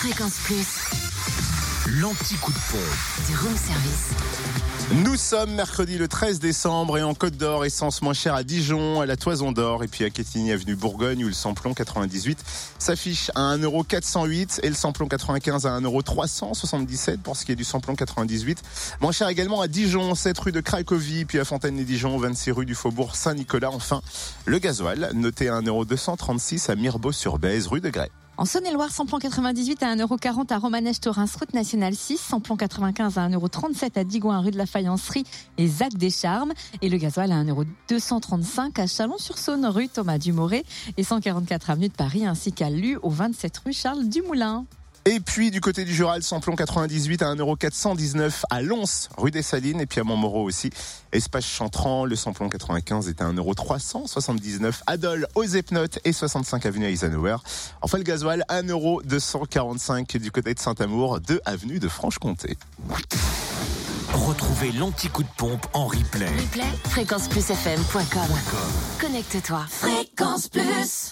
Fréquence Plus, L'anti-coup de pompe. du room service. Nous sommes mercredi le 13 décembre et en Côte d'Or, essence moins chère à Dijon, à la Toison d'Or et puis à Quetigny avenue Bourgogne où le samplon 98 s'affiche à 1,408€ et le samplon 95 à 1,377€ pour ce qui est du samplon 98. Moins cher également à Dijon, 7 rue de Cracovie, puis à Fontaine-les-Dijon, 26 rue du Faubourg Saint-Nicolas. Enfin, le gasoil, noté à 1,236€ à Mirbeau-sur-Bèze, rue de Grès. En Saône-et-Loire, samplon 98 à 1,40€ à Romanèche-Torins, route nationale 6. Samplon 95 à 1,37€ à Digoin, rue de la Faïencerie et Zac des Charmes. Et le gasoil à 1,235€ à Chalon-sur-Saône, rue Thomas Dumoré et 144 avenue de Paris ainsi qu'à Lu au 27 rue Charles Dumoulin. Et puis du côté du Jura, le samplon 98 à 1,419€ à Lons, rue des Salines, et puis à Montmoreau aussi. Espace Chantran, le samplon 95 est à 1,379€ à Dole, aux Epnotes et 65 avenue Eisenhower. Enfin le gasoil, 1,245€ du côté de Saint-Amour, 2 avenue de Franche-Comté. Retrouvez l'anti-coup de pompe en replay. Replay, fréquenceplusfm.com. Connecte-toi. Fréquence Plus.